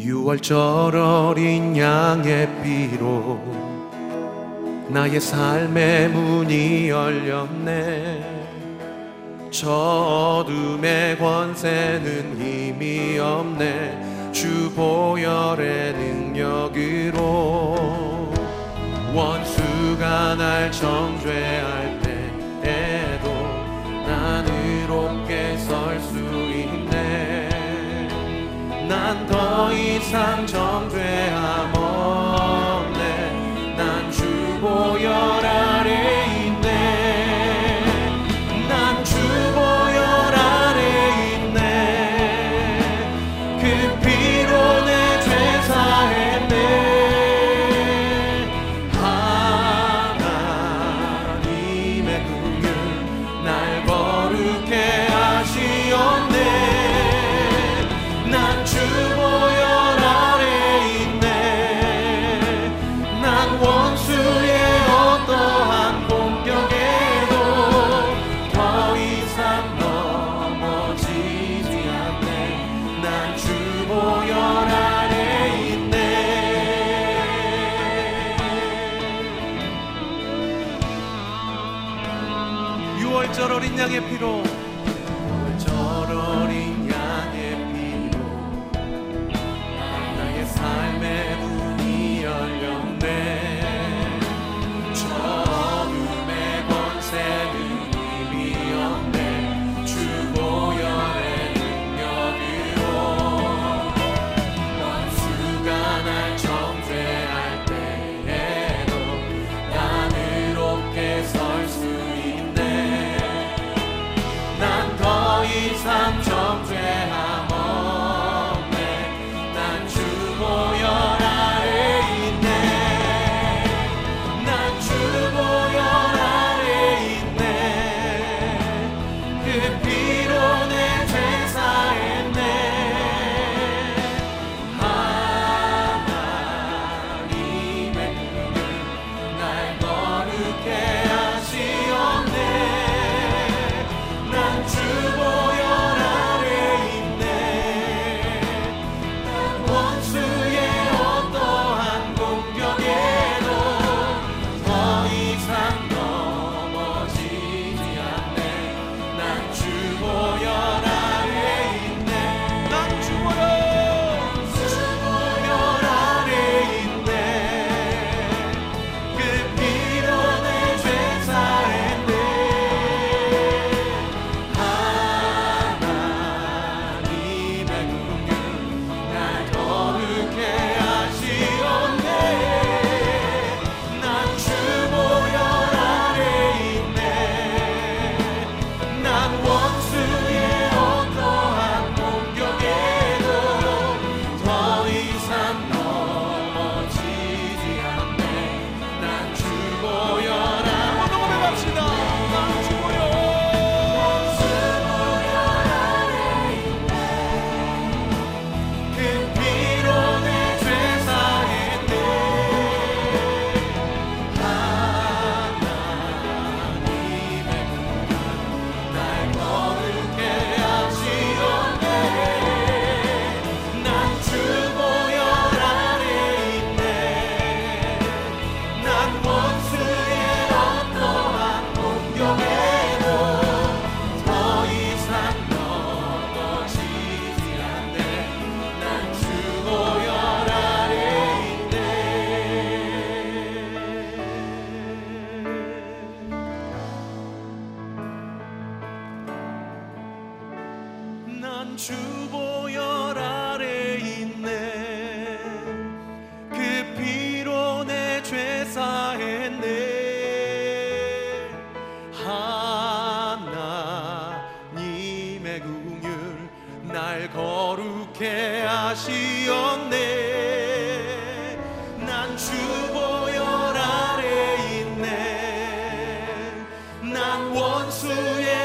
유월절 어린 양의 피로 나의 삶의 문이 열렸네. 저 어둠의 권세는 힘이 없네. 주 보혈의 능력으로 원수가 날 정죄할 난 더 이상 정죄함 없네 난 주고 여라. 언약의 피로 주님의 궁율 날 거룩해 하시었네. 난 주보여 아래 있네. 난 원수의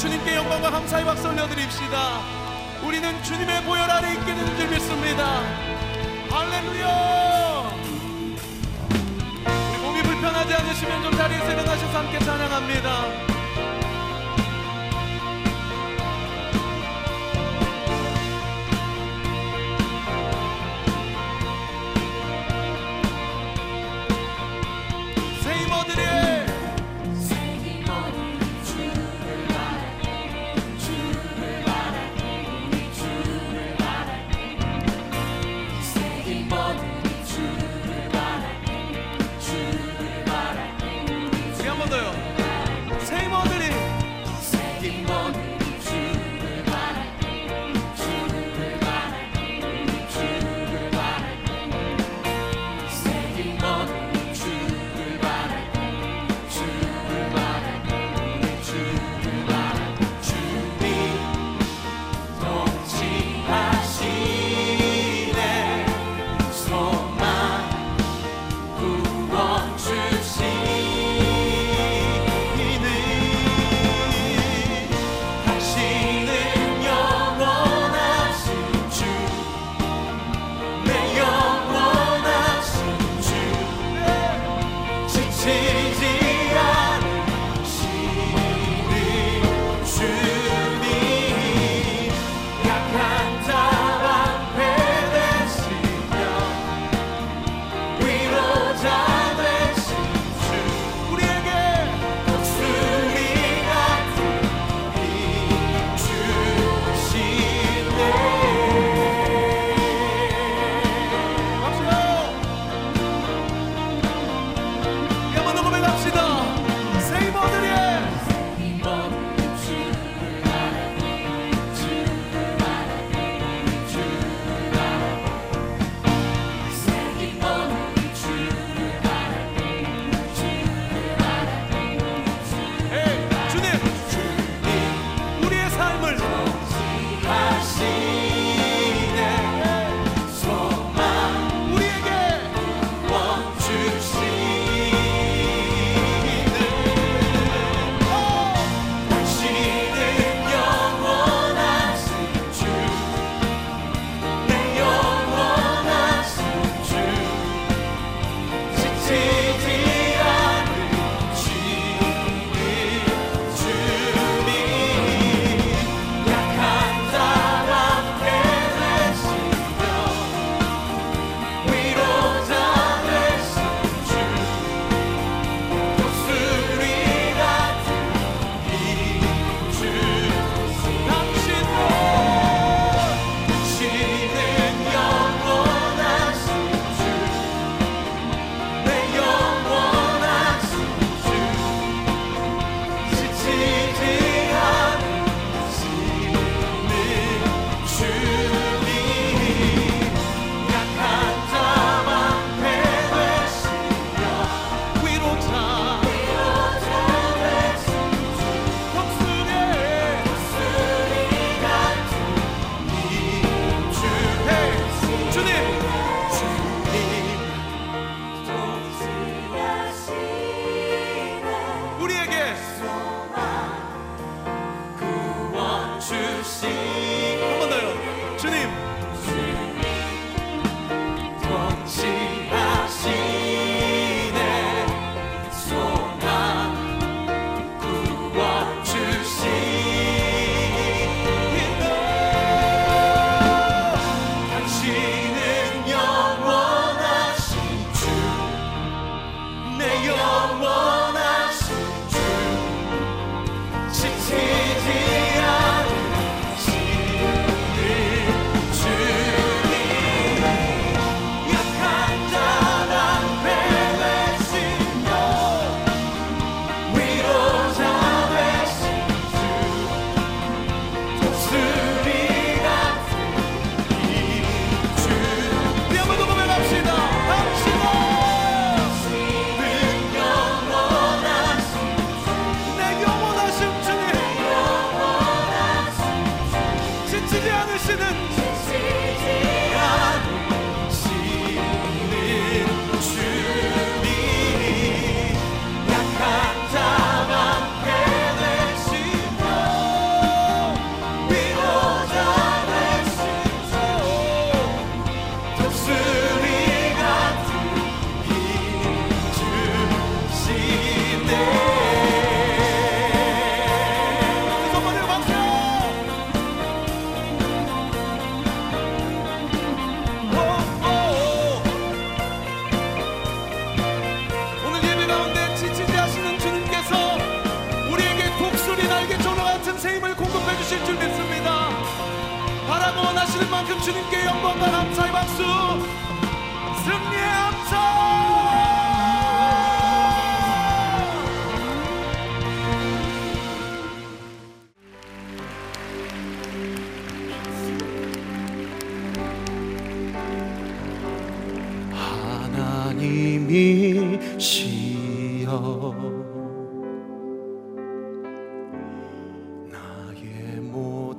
주님께 영광과 감사의 박수 올려드립시다. 우리는 주님의 보혈 아래 있게 되는 줄 믿습니다. 할렐루야! 우리 몸이 불편하지 않으시면 좀 자리에서 일어나셔서 함께 찬양합니다.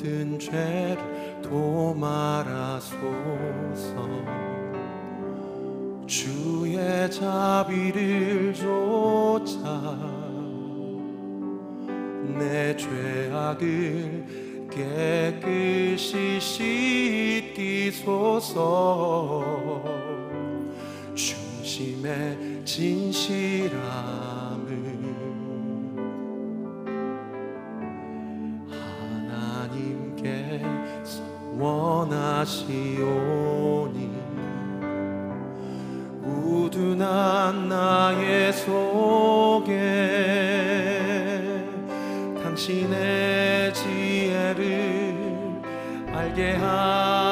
모든 죄를 도말하소서. 주의 자비를 쫓아 내 죄악을 깨끗이 씻기소서. 중심의 진실한 하시오니 우둔한 나의 속에 당신의 지혜를 알게 하.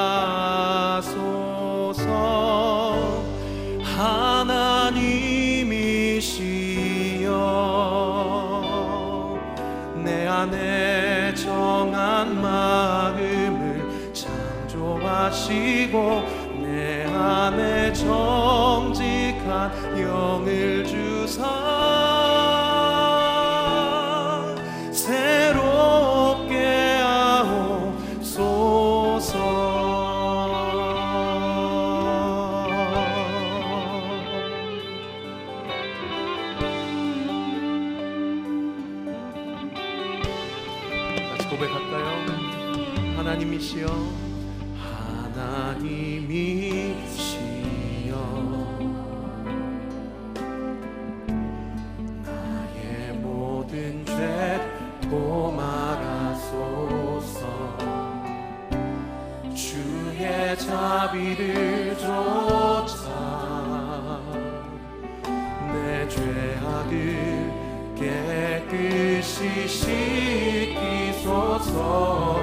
하시고 내 안에 정직한 영을 心的所从。